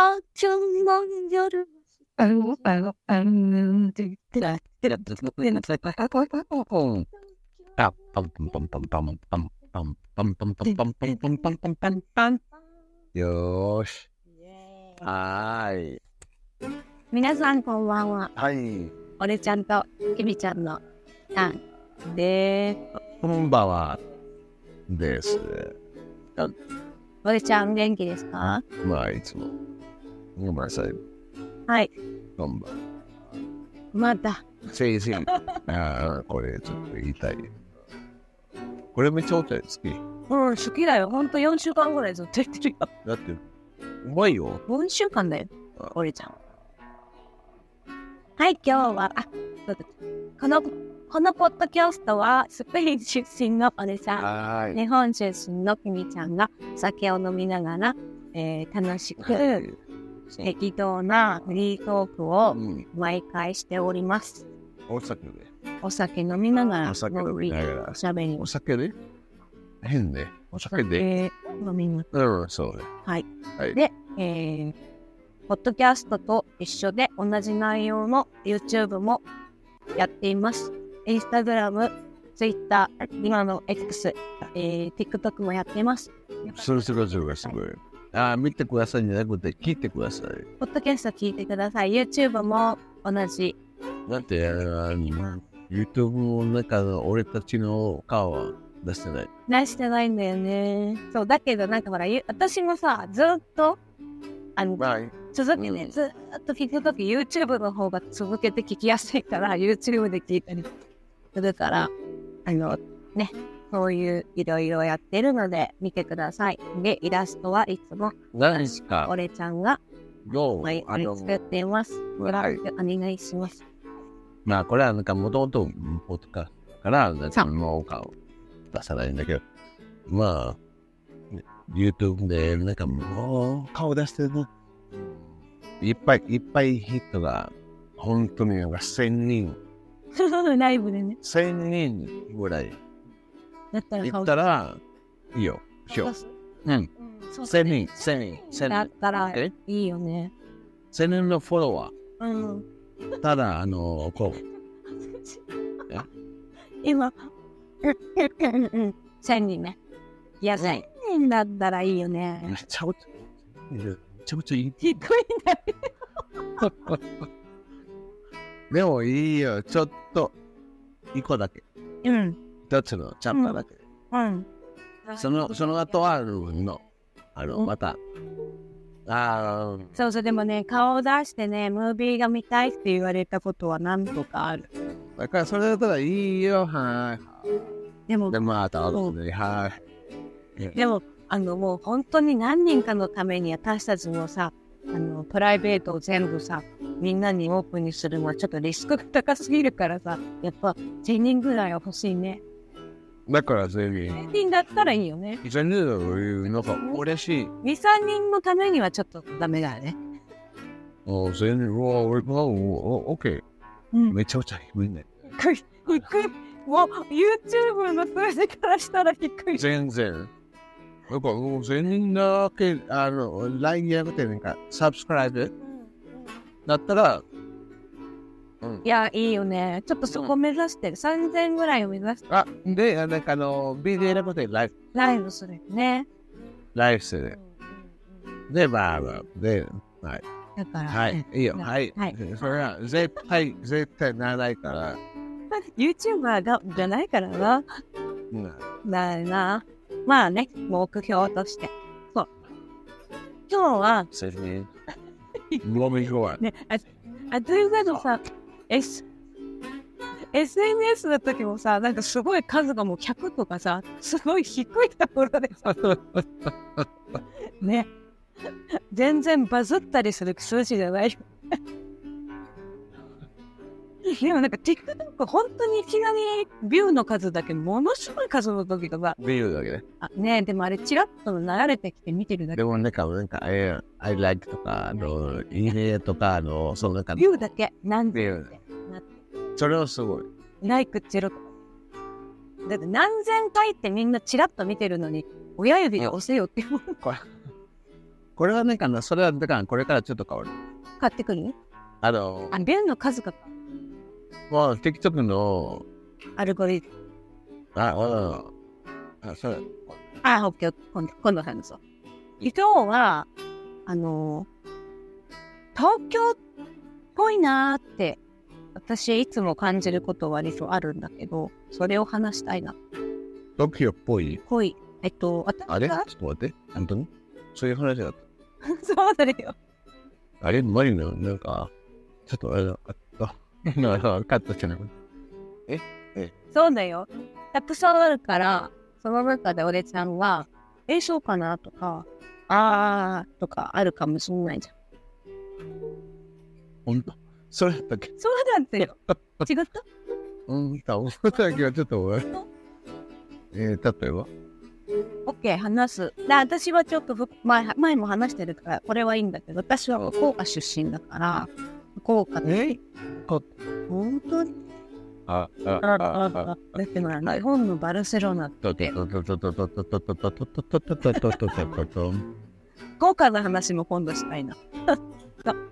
夏の夜。あの、あの、あの、ててら、てら、てら、てら、てら、あ、パンパンパンパンパンパンパンパンパンパンパンパンパンパンパンパンパンパン。よーし。はーい。皆さんこんばんは。はい。俺ちゃんときびちゃんのタンでこんばんは。です。す。俺ちゃん元気ですかまあ、いつも。ごめんなさい。はい。こんば。また。せいせい。ああ、これちょっと言いたい。これめっちゃお茶好き。うん、好きだよ。ほんと4週間ぐらいずっと言ってるよ。だって、うまいよ。4週間だよあ。俺ちゃん。はい、今日は、あ、そうだこの、このポッドキャストは、スペイン出身の俺ちゃん。日本出身のきみちゃんが酒を飲みながら、えー楽しくはい適当なフリートークをうん。毎回しております。お酒で。お酒飲みながら、お酒飲みながらおしゃべりお酒で？変ね。お酒で？えー飲みます。うん、そうね。はい。はい。で、えー、ポッドキャストと一緒で同じ内容の YouTube もやっています。Instagram、Twitter、今の X、えー、TikTok もやっています。それそれそれがすごい。ああ、見てくださいじゃなくて、聞いてください。ポッドキャスト聞いてください。YouTube も同じ。だって、あの、YouTube の中の俺たちの顔は出してない。出してないんだよね。そう、だけどなんかほら、ゆ私もさ、ずっと、あの、まあ、続けて、うんずっと聞くとき YouTube の方が続けて聞きやすいから YouTube で聞いたりするからあのねそういういろいろやってるので見てください。でイラストはいつも何ですか俺ちゃんがどう毎あ作っています。よはいろしくお願いします。まあ、これはなんか、もともと、ポッドカストから、なんか、のお顔出さないんだけど、まあ、YouTube で、なんか、もう、顔出してるの。いっぱいいっぱい人が、本当になんか1000人、ライブでね。1000人ぐらい行だったら顔ったら、いいよ、しよう。う。ん。うん。そう1000人、1000人、1000だっ人。たらえ？いいよね。1000人のフォロワうん。ー。ただ、あの、こ今うんうんうん1000人ねいや1000人だったらいいよう、ね。めちゃくちゃ、めちゃくちゃいい。低いんだよ でもいいよ、ちょっと、一個だけ。うん一つのチャプターだけ。うん。その、その後は、あの、あの、うんまた、あーそうそう、でもね、顔を出してね、ムービーが見たいって言われたことは何度かある。だからそれだったらいいよ、はでもい。で、、また、ね、はい。でも、あの、もう本当に何人かのために私たちのさ、あの、プライベートを全部さ、みんなにオープンにするのはちょっとリスクが高すぎるからさ、やっぱ1000人ぐらいは欲しいね。だから全員、1000人だったらいいよね。全然、なんか、嬉しい。2、3人のためにはちょっとダメだよね。お全然、うわ、俺、わ、オッケー。うん。めちゃくちゃ低いね。低い。低い。もう YouTube の数字からしたら低い。全然。なんか、もう全人だけ、あの、LINE やめて、なんか、サブスクライブだったら、うんい。や、いいよね。ちょっとそこ目指してる。3000ぐらいを目指してあ、で、なんかあの、ビデオなことでライフ、ライブするよね。ライフする。で、まあ、まあで、はい。だから、はい。いいよ。ねはい。はいそれは、絶対、絶対ならないから。YouTuber がじゃないからな。うんだよな。まあね、目標として。そう。今日は、セフィごめんごめん。ね、あ、あということさ、S、SNS の時もさ、なんかすごい数がもう100とかさ、すごい低いところでさ、ね。全然バズったりする数字じゃないよ。でもなんか TikTok 本当にいきなりビューの数だけものすごい数の時がさ、ビデオだけね。あねでもあれチラッと流れてきて見てるだけで。もなんか、なんか、えー、I like とか、あの、いいねとか、あの、そうなんか、ビューだけ何ビューそれはすごい。ライクゼロとか。だって何千回ってみんなチラッと見てるのに、親指で押せよって思う。ここれはね、あの、それは、だから、これからちょっと変わる。買ってくる？あの、あ、ビューの数がまあ、TikTok の、アルゴリズム。あ、うん。あ、それ、あ、オッケー、今度、今度話そう。今日は、あの東京っぽいなーって、私いつも感じること割とあるんだけど、それを話したいな。東京っぽい？ぽい。えっと、あれ？私がちょっと待って。本当に？そういう話だっ そうだよ。た。あれ、マリの、なんか、ちょっと、あれ、あった。なんかカットしてない。そうだよ。たくさんあるから、その中で俺ちゃんは、え、そうかなとか、あーとかあるかもしれないじゃん。本当？それだったっけ？そうだったよ。違った？うん、た思っただきはちょっと俺、えー、例えば ?OK、話す。で、私はちょっとふ前前も話してるから、これはいいんだけど、私は福岡出身だから、福岡で。え？あ、本当に？あ、あ、あ、あ、あ、だってほら日本のバルセロナとて、福岡の話も今度したいな。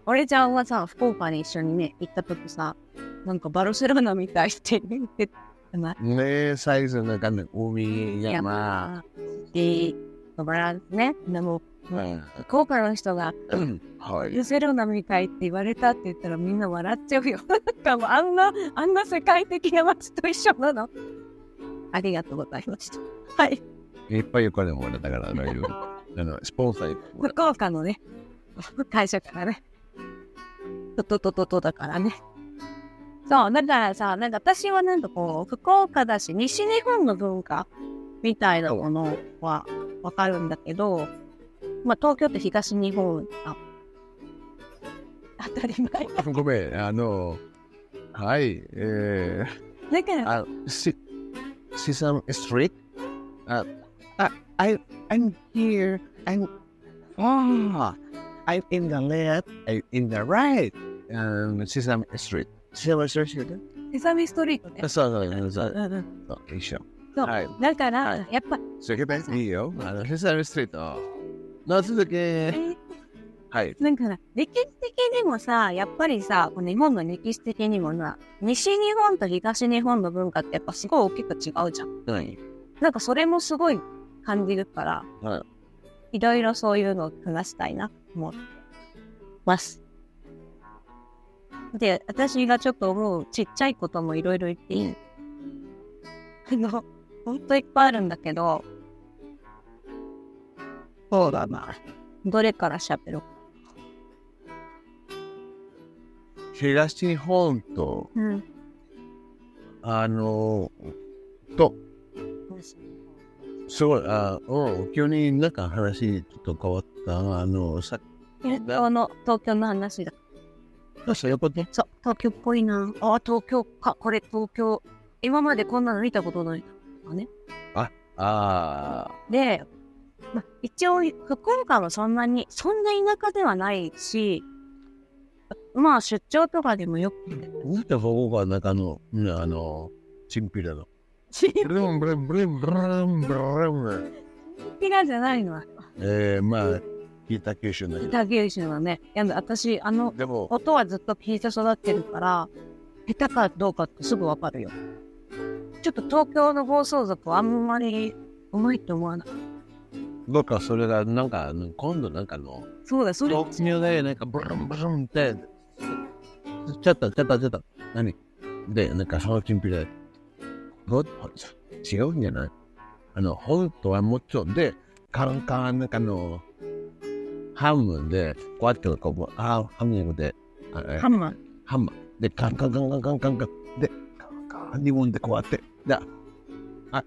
俺ちゃんはさ、福岡に一緒にね、行った時さ、なんかバルセロナみたいって言ってたな。ねサイズの中の海、山。で、バランスね。でも、うん福岡の人が、はい。バルセロナみたいって言われたって言ったらみんな笑っちゃうよ。なんかもうあんな、あんな世界的な街と一緒なの。ありがとうございました。はい。いっぱいお金もらったから、あの、スポンサー福岡のね、会社からね。とととととだからね。そう、だからさ、なんか私はなんかこう、福岡だし、西日本の文化みたいなものはわかるんだけど、まあ東京って東日本あ当たり前。た ごめん、あの、はい、えだから、ー、あ、シ、シサムストリートあ、あ、I, I'm here, I'm, oh, I'm in the left, I'm in the right, um, Sesame Street. Sesame Street? セサミストリートね。そうそうそうそううんうん。そう。一緒。そう。はい。だから、はいやっぱ、それでいいよ。あの、セサミストリート。な続け。えーはい。なんかな歴史的にもさ、やっぱりさ、この日本の歴史的にもな、西日本と東日本の文化ってやっぱすごい大きく違うじゃん。はい。なんかそれもすごい感じるから、はいろいろそういうのを話したいなと思ってます。で、私がちょっと思うちっちゃいこともいろいろ言っていい？あの、ほんといっぱいあるんだけど、そうだな。どれから喋ろ東日本と、う。うん。あの、と、すごい、あ、うん、急になんか話ちょっと変わった？あの、さ東京の、東京の話だ。あ、そういうことそう、東京っぽいな。あ、東京か。これ東京。今までこんなの見たことないな。ね。あで、ま、一応、福岡はそんなに、そんな田舎ではないし、まあ出張とかでもよくあ、なんでここが中の、うんあの、チンピラの。ブルンブルンブルンブルンブルン。ピラじゃないのは、えー、まあ、北九州の。北九州のね。いや、私、あの、音はずっと聞いて育ってるから、下手かどうかってすぐわかるよ。ちょっと東京の暴走族はあんまりうまいと思わない。僕はそれが、なんか、今度なんかの、そうだ、それ。東京で、なんか、ブルンブルンって、ちょっと、ちょっと、ちょっと、何で、なんか、そのチンピラ、ほ違うんじゃない？あの、本当はもうちょっとで、カンカン、なんかの、ハムで、こうやって、こう、あ、ハムじゃなくハンマー。ハンマー。で、カンカンカンカンカンカンカン。で、カンカン、日本でこうやって。で、あ、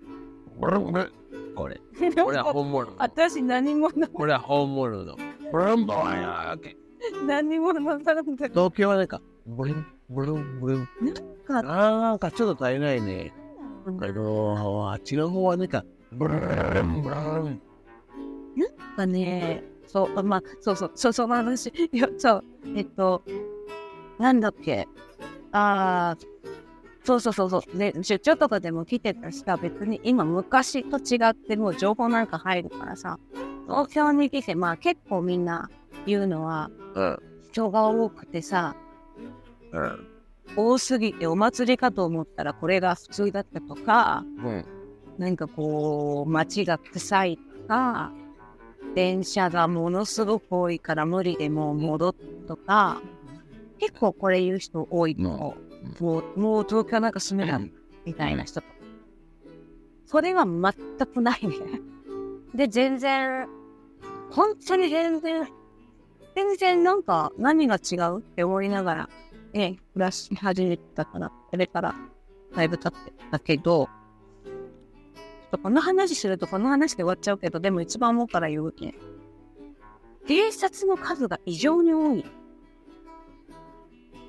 ブルンブルン。これ。これは本物。私何者これは本物の。ブルンブルンや。何者なんだろう東京はなんか、ブルン、ブルン、ブルン。かなんかちょっと足りないね。けど、あっちの方はなんか、ブルン、ブルン。かね、そう、まあ、そうそう、そう、その話、いや、そう、えっと、なんだっけ、ああ、そうそうそうそう、で、出張とかでも来てたしさ、別に今昔と違ってもう情報なんか入るからさ、東京に来て、まあ結構みんな言うのは、人が多くてさ、うん。多すぎてお祭りかと思ったらこれが普通だったとか、うん。なんかこう、街が臭いとか、電車がものすごく多いから無理でもう戻っとか、結構これ言う人多いと思う。もう、もう東京なんか住めないみたいな人と。それは全くないね。で、全然、本当に全然、全然なんか何が違うって思いながら、ええ、暮らし始めたから、それからだいぶ経ってたけど、ちょっとこの話するとこの話で終わっちゃうけど、でも一番思うから言うけ。警察の数が異常に多い。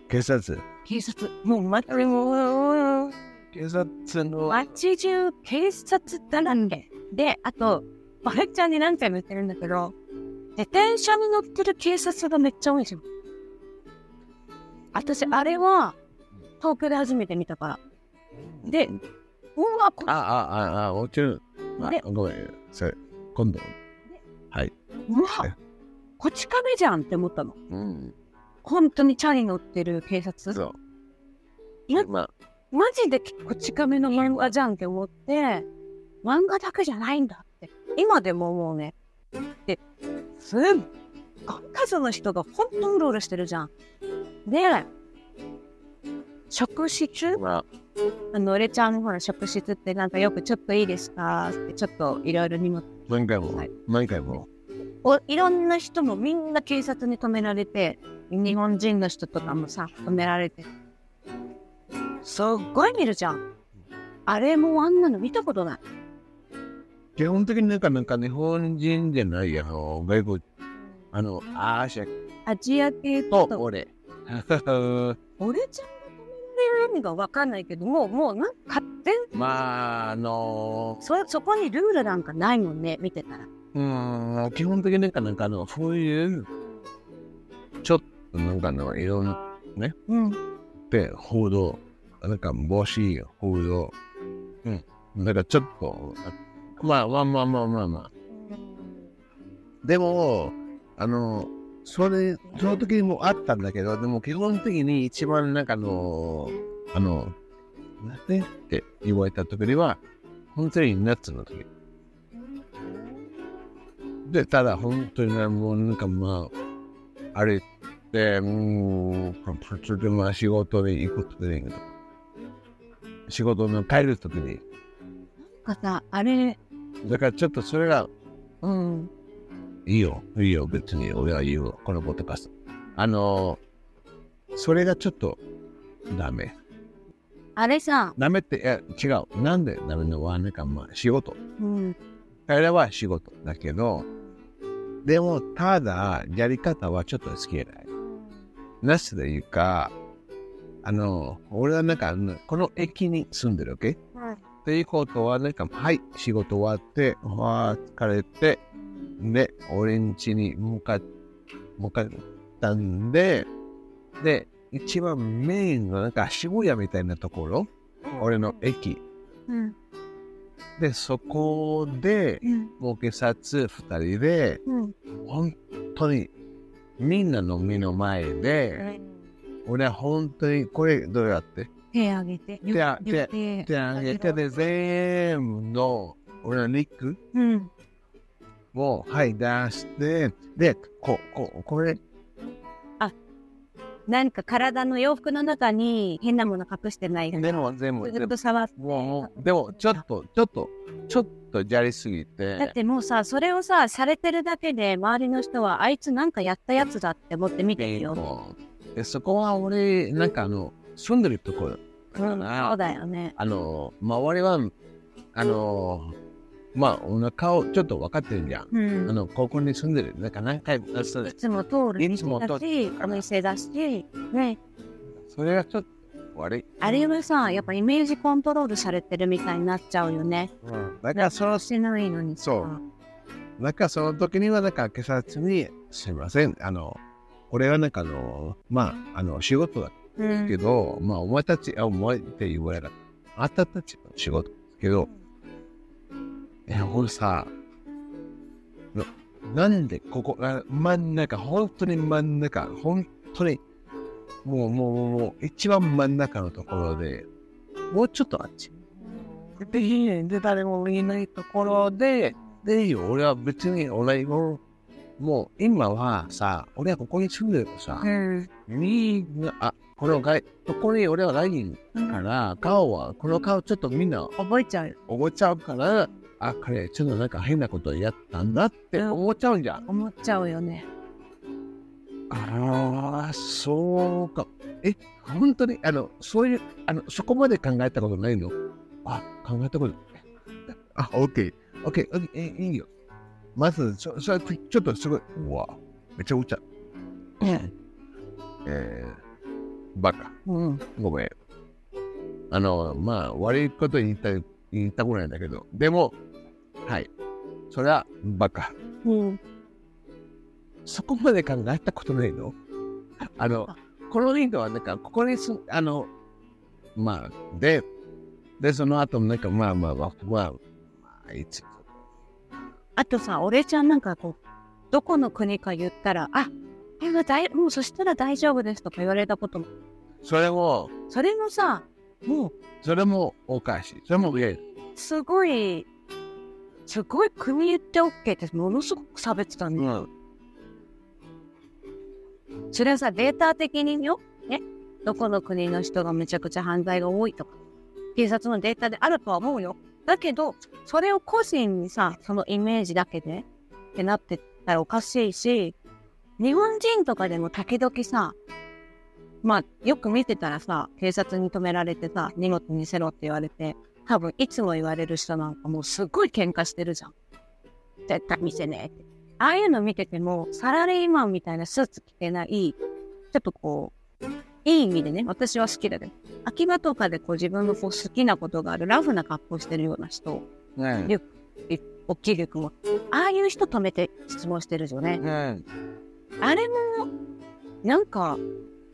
警察？警察。もう街、もう、警察の。街中警察だらけ。で、あと、バレちゃんに何回も言ってるんだけど、自転車に乗ってる警察がめっちゃ多いんですよ。私、あれは、東京で初めて見たから。で、うわ、こあ、あ、あ、あ、もちろん。あでごめん。それ、今度。はい。うわ、こち亀じゃんって思ったの。うん。本当にチャリ乗ってる警察？そう。まあ、マジでこち亀の漫画じゃんって思って、漫画だけじゃないんだって。今でももうね、で、すっ数の人がほんとうろうろしてるじゃん。で、職質まあ、あの、俺ちゃんほら職質ってなんかよくちょっといいですかってちょっといろいろ荷物何回もはい、何回も。おいろんな人もみんな警察に止められて、日本人の人とかもさ、止められて。すっごい見るじゃん。あれもあんなの見たことない。基本的になんか、なんか日本人じゃない、あの、外国、あの、アーシャアジア系と、と俺。俺ちゃんが止められる意味がわかんないけど、もう、もうなんか勝手にまあ、あの、そ、そこにルールなんかないもんね、見てたら。うん、基本的になんか、なんかあの、そういう、ちょっとなんかあの、いろんな、うん。で、報道、なんか帽子、報道、うん、なんかちょっと、まあまあまあまあまあまあ。でも、あの、それ、その時にもあったんだけど、でも基本的に一番なんかあの、あの、なんでって言われた時には、本当に夏の時。で、ただ本当にね、もうなんかまあ、あれって、もう、途中でまあ仕事に行く時に、仕事の帰る時に、なんかさ、あれ、だからちょっとそれが、うん。いいよ、いいよ、別に俺は言うよ、このポッドキャスト。あの、それがちょっとダメ。あれさ、ダメって、いや違う。なんでダメの？は、なんかまあ仕事。うん。彼らは仕事だけど、でも、ただ、やり方はちょっと好きない。なぜで言うか、あの、俺はなんか、この駅に住んでるわけ？っていうことは、なんか、はい、仕事終わって、わあ、疲れて、で、俺ん家に向かっ、向かったんで、で、一番メインのなんか渋谷みたいなところ、俺の駅。うん。で、そこで、うん。もう警察二人で、うん。本当にみんなの目の前で、俺は本当にこれどうやって？手あげて。手あ手手手あげてで全部の俺の肉うん。をはい出してでこここれなんか体の洋服の中に変なもの隠してない。でも全部ずっと触って。もうでもちょっとちょっとちょっとやりすぎてだってもうさ、それをさ、されてるだけで、周りの人は、あいつなんかやったやつだって思って見てるよ。そこは俺なんかあの住んでるところうん、そうだよね。あの、周りは、あの、まあ、お腹をちょっと分かってるじゃん。うん。あの、ここに住んでる。なんか何回も、それいつも通るいつも通るだし、お店だし、ね。それがちょっと悪い。あれはさ、やっぱイメージコントロールされてるみたいになっちゃうよね。だからその、してないのにさ。そうなんかその時には、なんか警察に、すいません、あの、俺はなんかあの、まあ、あの、仕事だうん。けど、まあ、お前たち、あ、お前って言われた。あんたたちの仕事だけど、いや、俺さ、のなんでここ、あ真ん中、本当に真ん中、本当に、もう、もう、もう、もう一番真ん中のところで、もうちょっとあっち。で、で、誰もいないところで、でいいよ、俺は別に、俺も、もう今はさ、俺はここに住んでるからさ、うん。みんな、あ、この外、ここに俺はないから、顔は、この顔ちょっとみんな覚えちゃうよ。思っちゃうから、あ、彼、ちょっとなんか変なことやったんだって思っちゃうんじゃん。思っちゃうよね。ああ、そうか。え、本当に、あの、そういう、あの、そこまで考えたことないの？あ、考えたことない。あ、オッケー。オッケー、オッケー、えいいよ。まず、そ、それ、ちょっとすごい、うわ、めっちゃうちゃう。えー、バカ。うん。ごめん。あの、まあ、悪いこと言いたい、言いたくないんだけど、でも、はい。それは、バカ。うん。そこまで考えたことないの？あの、この人はなんか、ここにす、あの、まあ、で、で、その後もなんか、まあまあまあ、まあ、まあ、いつ、あとさ、俺ちゃんなんかこう、どこの国か言ったら、あ、えもう大もうそしたら大丈夫ですとか言われたことも。それも、それもさ、もう、それもおかしい。それも変。すごい、すごい国言って OK ってものすごく差別だね。うん。それはさ、データ的によ、ね、どこの国の人がめちゃくちゃ犯罪が多いとか、警察のデータであるとは思うよ。だけど、それを個人にさ、そのイメージだけで、ってなってたらおかしいし、日本人とかでも時々さ、まあ、よく見てたらさ、警察に止められてさ、荷物見せろって言われて、多分いつも言われる人なんかもうすっごい喧嘩してるじゃん。絶対見せねえって。ああいうの見てても、サラリーマンみたいなスーツ着てない、ちょっとこう、いい意味でね、私は好きだけど、秋葉とかでこう自分のこう好きなことがあるラフな格好してるような人、ね大きいリュックも、ああいう人止めて質問してるよね。ねあれも、なんか、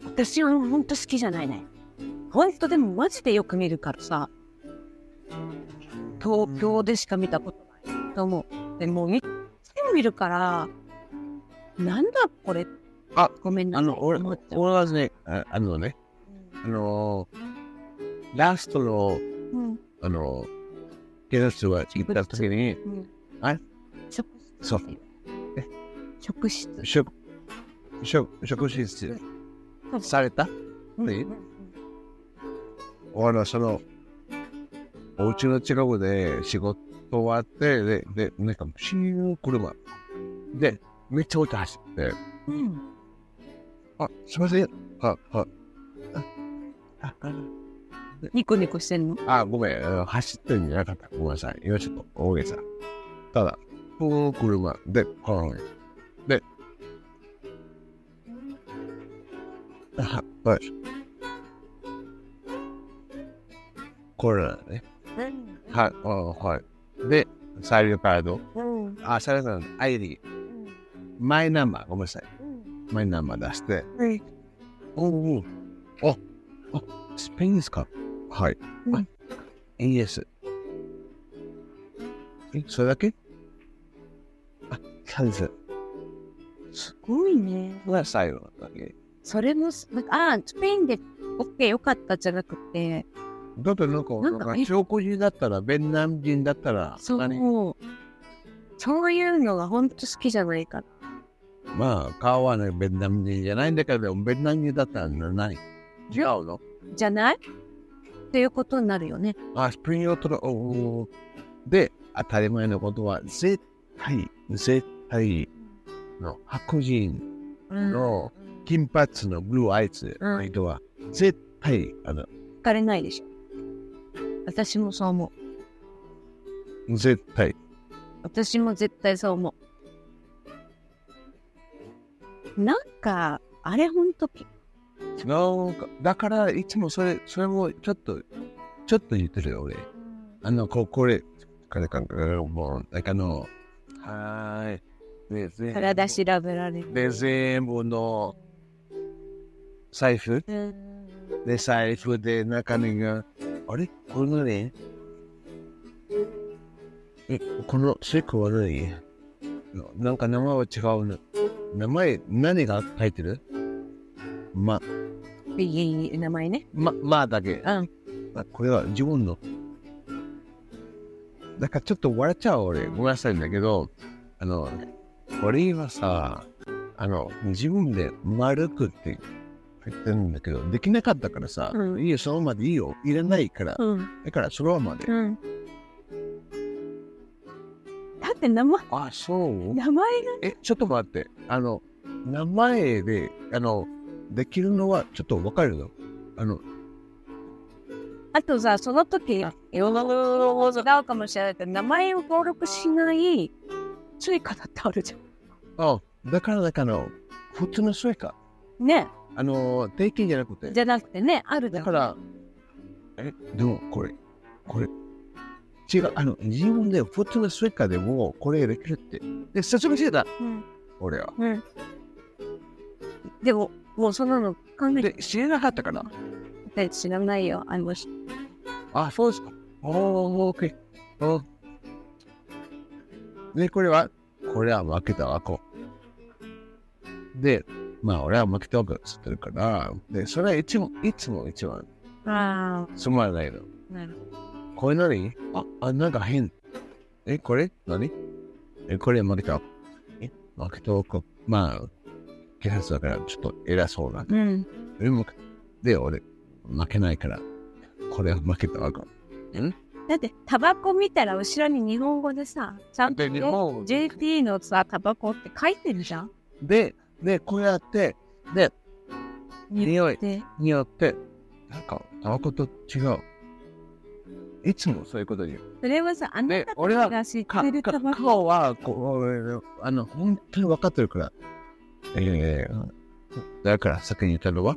私はほんと好きじゃないね。ほんとでもマジでよく見るからさ、東京でしか見たことないと思う。でもう、いつも見るから、なんだこれ。あ、ごめんなさい。あの、俺、俺はね、ああのね、あの、ラストの、うんあの、警察は行った時に、うんあそうえ職質。職、職、職質うんされた？うんいい俺はその、お家の近くで仕事終わって、で、で、なんか、シーン車。で、めっちゃ音走って、うん。あ、すいません。は、は、あ、あ、ニコニコしてんの？あ、ごめん、走ってるんじゃなかった。ごめんなさい。今ちょっと大げさ。ただ、この車で、はい。あ、はい。これだね。はい、あはい。で、サイリオカード。うん。あ、サイリオカード、ID。マイナンバー、ごめんなさい。マイナンバー出して。うん。おお。あ、あ、スペインですか？はい。うんあ、いいです。え、それだけ？あ、そうです。すごいね。が最後だけ。それもあー、スペインで OK よかったじゃなくて、だってなんか、なんんか、中国人だったら、ベトナム人だったら、そう。何？そういうのが本当好きじゃないから。まあ、顔はね、ベトナム人じゃないんだけど、ベトナム人だったら何？違うの？じゃない？っていうことになるよね。あ、スプリングオートの、おー。で、当たり前のことは、絶対、絶対の白人うん。の金髪のブルーアイズの人は、絶対、あの、惹かれないでしょ。私もそう思う。絶対。私も絶対そう思う。なんか、あれほんとき、なんか、だから、いつもそれ、それもちょっと、ちょっと言ってるよ、俺。あの、ここれ、これか、もう、なんかあの、はーい。で、全部体調べられる。で、全部の財布？で、財布で中身が、あれ？これ何？え、このチェックは何？なんか名前は違うね。名前、何が書いてる？ま、名前ね。ま、まあだけ。うん。あこれは自分の。だからちょっと笑っちゃう俺。ごめんなさいんだけど、あの、俺はさ、あの、自分で丸くって言ってるんだけど、できなかったからさ、うんいいよ、そのままでいいよ。いらないから。うん。だからそのままで。うん。だって名前、あ、そう？名前が？え、ちょっと待って。あの、名前で、あの、できるのはちょっとわかるの？あの、あとさ、その時、いろんなの違うかもしれないけど、名前を登録しない追加だってあるじゃあ、だからだから、普通の Suica。ん。ね。あの、定期じゃなくて。じゃなくてね、ある。だから、え、でもこれ、これ、違う、あの、自分で普通の Suica でもこれできるって。で、説明してた、うん。俺は。うん。でも、もうそんなの考えてで、知らなかったから。知らないよ。あります。あ、そうですか。おー、オーケー。おーで、これは、これは負けたわ、こう。で、まあ、俺は負けたわけ知ってるから、で、それはいつも、いつも一番あつまらないの。あ、なるこれ何？あ、あ、なんか変。え、これ？何？え、これ負けた。え、負けたか。まあ、警察だからちょっと偉そうな。うん。で、俺、負けないから、これは負けたわか。だって、タバコ見たら後ろに日本語でさ、ちゃんと、で日本語 JT のさ、タバコって書いてるじゃん。で、で、こうやって、で、匂いで、によって、なんか、タバコと違う。いつもそういうこと言う。それはさ、あなたたち俺はが知っか、てるかタバコ。顔は、こう、あの、本当に分かってるから。ええだから先に言ったのは、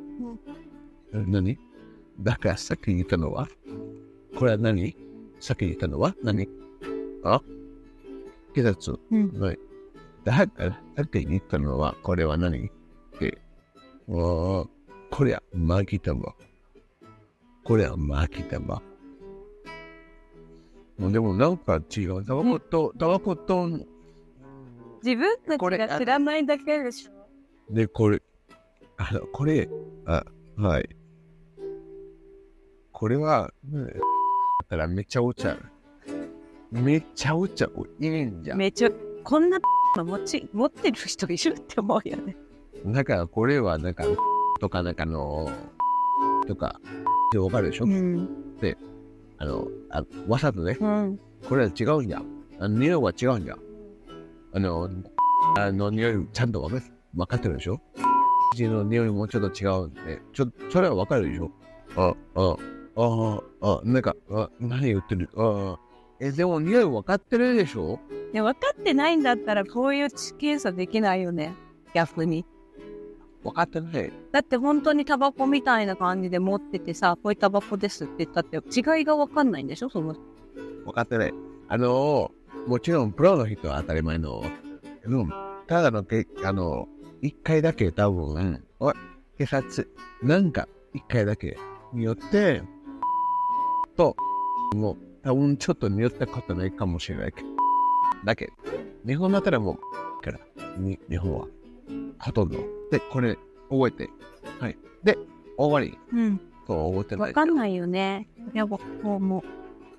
え何？だから先に言ったのは、これは何？先に言ったのは何？あ？警察。うん。はい。だから先に言ったのは、これは何？って。おーこれは巻き玉。これは巻き玉。でもなんか違う。タバコと、タバコと、自分たこれちが知らないだけでしょ。で、これ、あの、これ、あ、はい。これは、うんだったらめっちゃお茶。めっちゃお茶。いいんじゃん。めっちゃ、こんな持ち持ってる人いるって思うよね。だからこれはなんか、とかなんかの、とか、ってわかるでしょ、ん。あのあ、わざとね、うん。これは違うんじゃん。あの匂いは違うんじゃん。あの、あの匂いちゃんとわか分かってるでしょ？口の匂いもちょっと違うんで、ちょそれはわかるでしょ？あ、あ、あ、あ、なんか、あ、何言ってる？あ、え、でも匂い分かってるでしょ？で分かってないんだったらこういう検査できないよね。逆に。分かってない。だって本当にタバコみたいな感じで持っててさ、これタバコですって言ったって違いが分かんないんでしょ？その。分かってない。あの、もちろんプロの人は当たり前の、うん、ただのけ、あの、一回だけ多分、おい、警察、なんか一回だけによって、と、もう多分ちょっと匂ったことないかもしれないけど、だけど、日本だったらもう、から、に日本は、ほとんど。で、これ、覚えて。はい。で、終わり。うん。そう、覚えてない。分かんないよね。いや、僕も。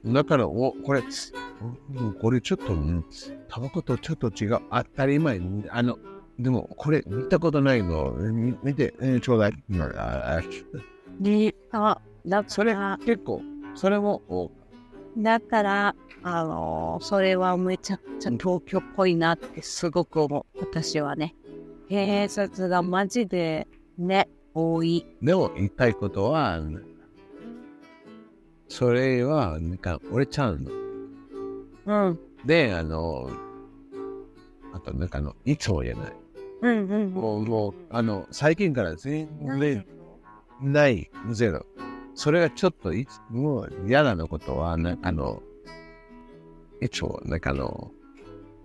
だから、お、これ、うんこれちょっと、うんタバコとちょっと違う。当たり前。あの、でも、これ見たことないの。み見て、えーちょうだい。ああだそれ結構、それも、おだから、あのーそれはめちゃくちゃ東京っぽいなってすごく思う。私はね。警察がマジでね、多い。でも、言いたいことは、それは、なんか、俺ちゃんの。うん。で、あの、あと、なんかあの、いつも言えない。うんうんうん。もう、もう、あの、最近から全然、ない、ゼロ。それがちょっといつ、もう嫌なのことは、なんかあの、一応、なんかあの、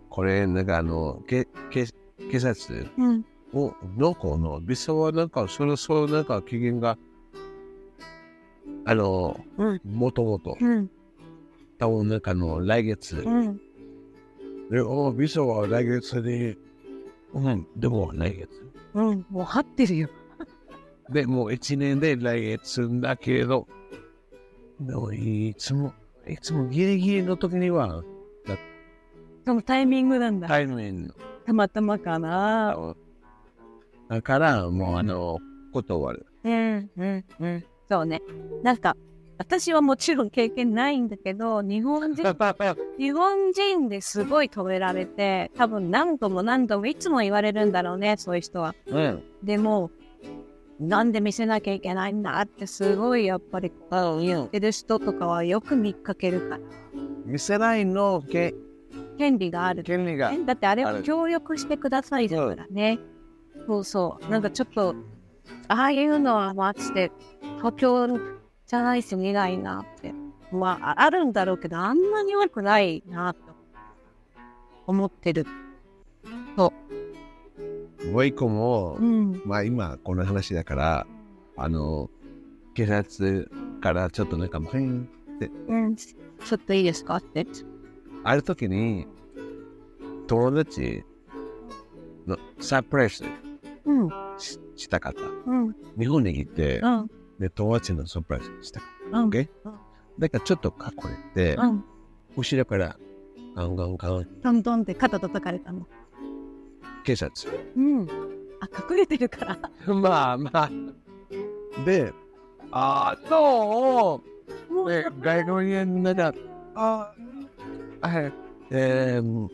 これ、なんかあの、けけ警察うん。を、のこの、ビザはなんか、そろそろなんか期限が、あの、うん。もともと、うん。多分なんかあの、来月、うん。で、おビザは来月で、うん、でも来月。うん、もう張ってるよ。で、もう1年で来月だけれど、でもいつも、いつもギリギリの時には、そのタイミングなんだ。タイミングたまたまかな。だから、もうあの、断る。うん、うん、うん。そうね。なんか、私はもちろん経験ないんだけど、日本人、日本人ですごい止められて、多分何度も何度もいつも言われるんだろうね、そういう人は。うん。でも、なんで見せなきゃいけないんだってすごいやっぱりあ言ってる人とかはよく見かけるから。見せないのけ権利がある。権利が。だってあれは協力してくださいだからね。そうそう。なんかちょっと、ああいうのはマジで東京じゃないし見ないなって。まあ、ああるんだろうけど、あんなに悪くないなと思ってる。もう一個もう、ん。まあ今この話だから、あの、警察からちょっとなんか、ふんうん。ちょっといいですかって。ある時に、友達のサプライズうん。ししたかった。うん。日本に来て、うん。で、友達のサプライズしたかっうん。た。OK? だからちょっとかっこいいて、うん。後ろから、ガンガンガン、トントンって肩叩かれたの。警察。うん。あ、隠れてるから。まあまあ。で、あのね、外国人なんか、あ、はい、えー、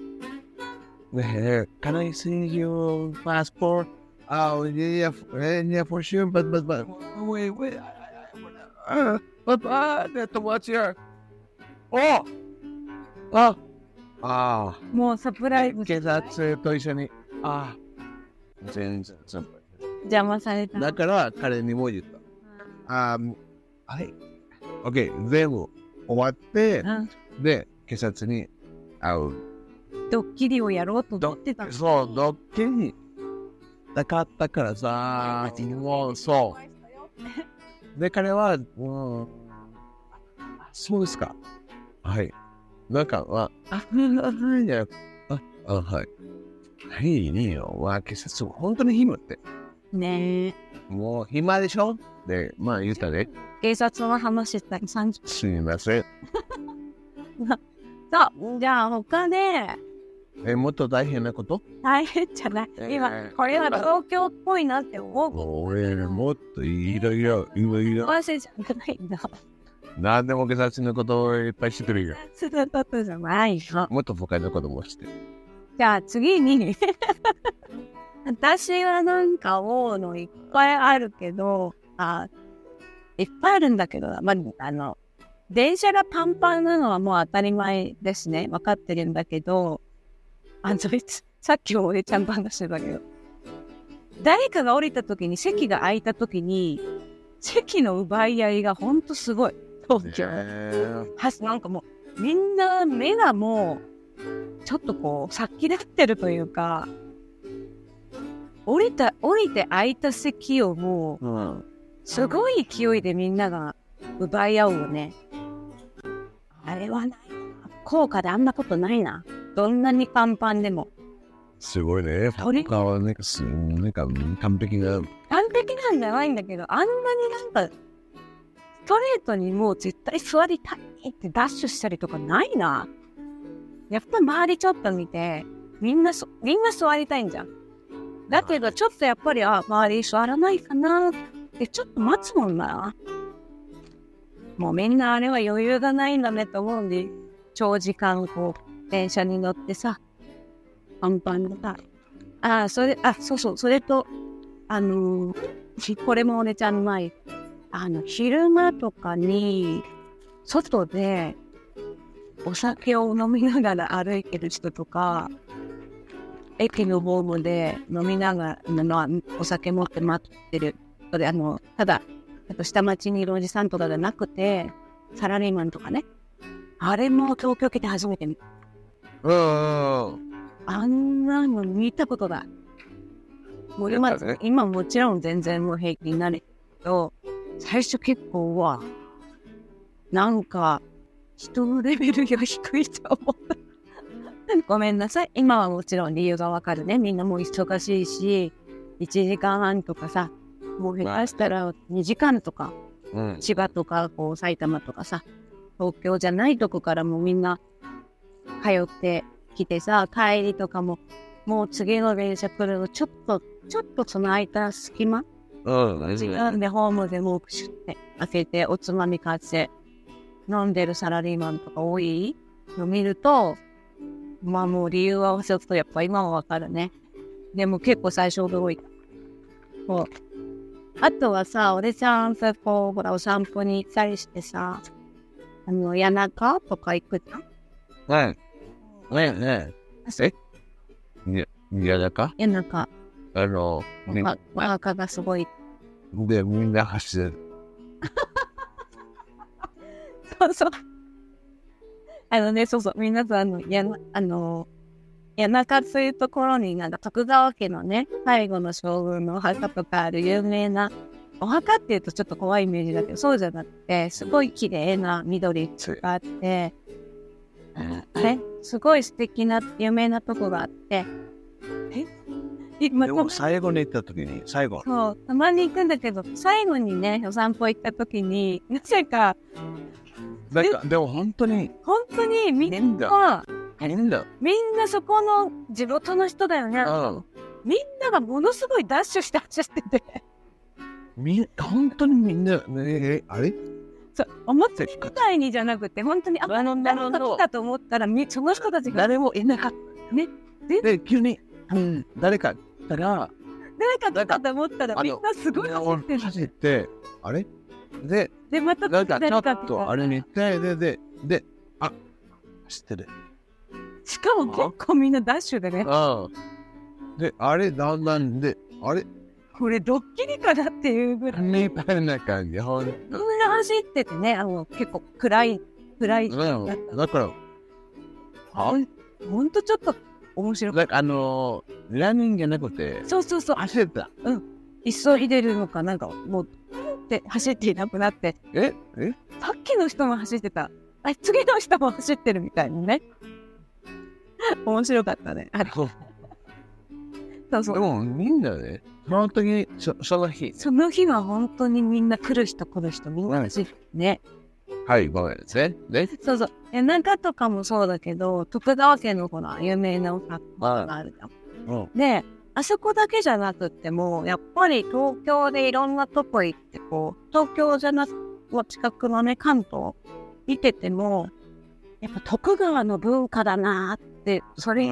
ね、can I see your passport? Oh, yeah, yeah, for sure, but, but, but, wait, wait, uh, but, uh, ね、友達や。おああもうサプライズ警察と一緒に、あ全然、全然。邪魔された。だから彼にも言った。あーはい。OK、全部終わって、うんで、警察に会う。ドッキリをやろうと思ってたの。そう、ドッキリなかったからさ、もうそう。で、彼は、うん、そうですか。はい。なんか、まあ、あ、はい、じゃあ、あ、はい。はい、いいよ。わ、警察、本当に暇って。ねえ。もう暇でしょ？で、まあ言ったね。警察の話したら30すみません。そう。じゃあ他でえ、もっと大変なこと？大変じゃない。今、これは東京っぽいなって思う。俺、もっといろいろ、いろいろ。幸せじゃないんだ。何でも警察のことをいっぱい知ってるよ。それだとじゃないの。もっと他のことも知ってる。じゃあ次に私はなんか思うのいっぱいあるけど、あ、いっぱいあるんだけど、まあ、あの、電車がパンパンなのはもう当たり前ですね。分かってるんだけど、あの、さっきも俺ちゃんと話してたけど、誰かが降りた時に席が空いた時に、席の奪い合いがほんとすごい。東京。はなんかもうみんな目がもうちょっとこう殺気立ってるというか降りた降りて空いた席をもううん。すごい勢いでみんなが奪い合うよねあれはないな効果であんなことないなどんなにパンパンでもすごいね。それ他はなんかす、なんか完璧な。完璧なんじゃないんだけどあんなになんかストレートにもう絶対座りたいってダッシュしたりとかないなやっぱ周りちょっと見てみんなそみんな座りたいんじゃん。だけどちょっとやっぱりあ周り座らないかなってちょっと待つもんな。もうみんなあれは余裕がないんだねと思うんで長時間こう電車に乗ってさパンパンでさあそれあそうそうそれとあのーこれも俺ちゃんの前あの昼間とかに外でお酒を飲みながら歩いてる人とか駅のホームで飲みながらのお酒持って待ってるそれあのただ下町にいるおじさんとかじゃなくてサラリーマンとかねあれも東京来て初めて見たうん。あんなの見たことない。もう今ね今もちろん全然もう平気になるけど、最初結構は、なんか、人のレベルが低いと思った。ごめんなさい。今はもちろん理由がわかるね。みんなもう忙しいし、1時間半とかさ、もう下手したら2時間とか、うん。千葉とかこう埼玉とかさ、東京じゃないとこからもみんな通ってきてさ、帰りとかも、もう次の電車来るのちょっと、ちょっとその空いた隙間、うん。でホームでもうプシュって開けておつまみ買って飲んでるサラリーマンとか多い？の見ると、まあもう理由はちょっとやっぱ今はわかるね。でも結構最初驚いた。そう。あとはさ、俺ちゃんさ、こう、ほら、お散歩に行ったりしてさ、あの、谷中とか行くじゃん？はい。ねねえいや、いやだか谷中、あの、みおお腹がすごい。で、みんな走る。そう。そう。あのね、そうそう、皆さん、あの、やな、あの、谷中というところになんか徳川家のね、最後の将軍のお墓とかある有名な、お墓っていうとちょっと怖いイメージだけど、そうじゃなくて、すごい綺麗な緑があって、あれすごい素敵な有名なとこがあって、え？今でも最後に行った時に、最後。そう、たまに行くんだけど、最後にね、お散歩行った時に、なぜか、なんか、でも本当に本当にみん。な、変だ。みんなそこの地元の人だよね。うん。みんながものすごいダッシュして走ってて、み、本当にみんな、ねえ、あれ？そう思ってみたいにじゃなくて、本当に、あ、なるほど誰か来たと思ったら、みその人たちが、誰もいなかった。ね。で、急に、うん、誰か来たら、誰か来たと思ったら、あのみんなすごい走ってる。走って、あれ？で、で、またなんかちょっ。とあれに行って、で、で、で、あ、知ってる。しかも結構みんなダッシュでね、うん。で、あれ、だんだんで、あれ、これドッキリかなっていうぐらい。みたいな感じ。ほんみんな走っててね、あの、結構暗い、暗い。うんだから、ほんほんとちょっと面白い。なんかあのー、ランニングじゃなくて、そうそうそう。走った。急いでるのかなんかもうって走っていなくなって。え？え？さっきの人も走ってた。あ次の人も走ってるみたいなね。面白かったね。あれ。そうそう。でもみんなね、その時に、そその日、その日は本当にみんな来る人来る人みんな走ってね。はい、ごめんですね。で、そうそう。谷中とかもそうだけど徳川家のほら有名なお墓があるじゃん。うん、であそこだけじゃなくってもやっぱり東京でいろんなとこ行ってこう東京じゃなく近くのね関東見ててもやっぱ徳川の文化だなーってそれ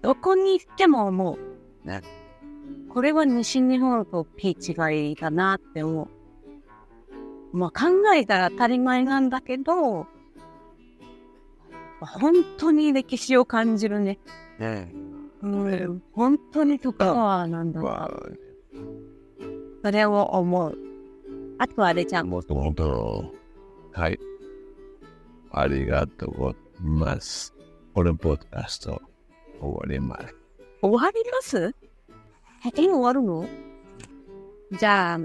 どこに行っても思う。ねこれは西日本とピー違いだなって思う。まあ考えたら当たり前なんだけど、本当に歴史を感じるね。ねうん、本当に徳川なんだそれを思う。あとあれじゃん。もともと、はい。ありがとうございます。このポッドキャスト終わります。終わります？え、終わるの？じゃあ、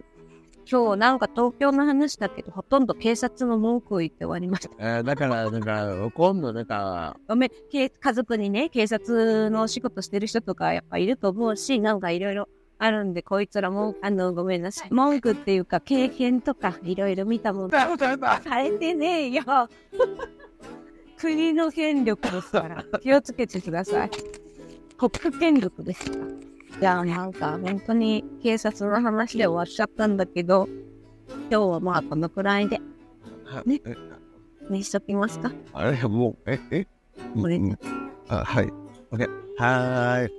今日なんか東京の話だけど、ほとんど警察の文句を言って終わりました。えーだから、だから、今度、なんか、ごめん、け家族にね、警察のお仕事してる人とかやっぱいると思うし、なんかいろいろあるんで、こいつらも、あの、ごめんなさい。文句っていうか、経験とかいろいろ見たもの。されてねえよ。国の権力ですから、気をつけてください。国家権力ですから。じゃあなんか本当に警察の話で終わっちゃったんだけど、今日はまあこのくらいでねえにしときますか？あれ、もう、え、え？これうんあ、はい。OK。はーい。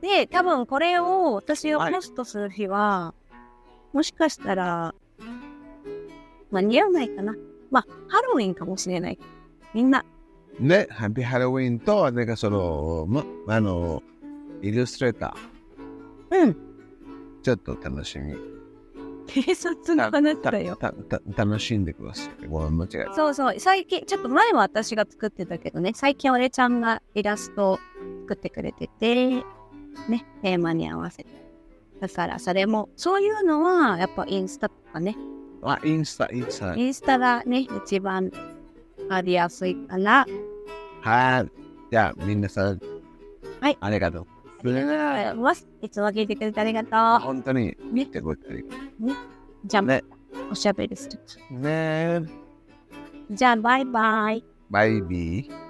で、多分これを私をはいポストする日は、もしかしたら、間に合わないかな。まあ、ハロウィンかもしれない。みんな、ね、ハッピーハロウィンと、なんかその、ま、あの、イルストレーター、うん、ちょっと楽しみ。警察の話だよ。たたた楽しんでください。ごめん、間違えた。そうそう、最近、ちょっと前は私が作ってたけどね、最近俺ちゃんがイラストを作ってくれてて、ね、テーマに合わせて。だから、それも、そういうのは、やっぱインスタとかね、あ、インスタ、インスタ。インスタがね、一番かりやすいかな。はい。じゃあ、みんなさん。はい。ありがとう。ありがとうございます。いつも聞いてくれてありがと本当に、ね見てくれてありがとう。じゃあ、ねおしゃべりする。う。ねじゃあ、バイバイ。バイビー。